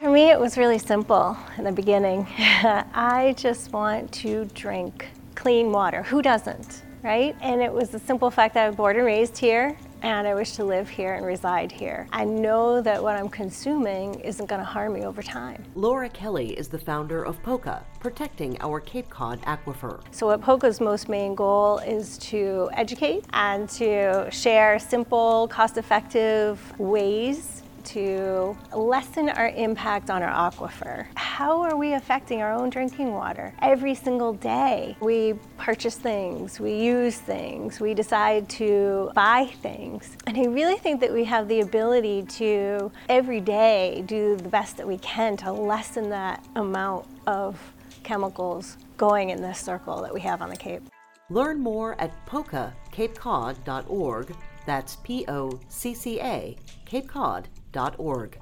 For me, it was really simple in the beginning. I just want to drink clean water. Who doesn't, right? And it was the simple fact that I was born and raised here and I wish to live here and reside here. I know that what I'm consuming isn't going to harm me over time. Laura Kelley is the founder of POCCA, protecting our Cape Cod aquifer. So, what POCCA's most main goal is to educate and to share simple, cost effective ways to lessen our impact on our aquifer. How are we affecting our own drinking water? Every single day, we purchase things, we use things, we decide to buy things. And I really think that we have the ability to every day do the best that we can to lessen that amount of chemicals going in this circle that we have on the Cape. Learn more at poccacapecod.org. That's P O C C A, capecod.org org.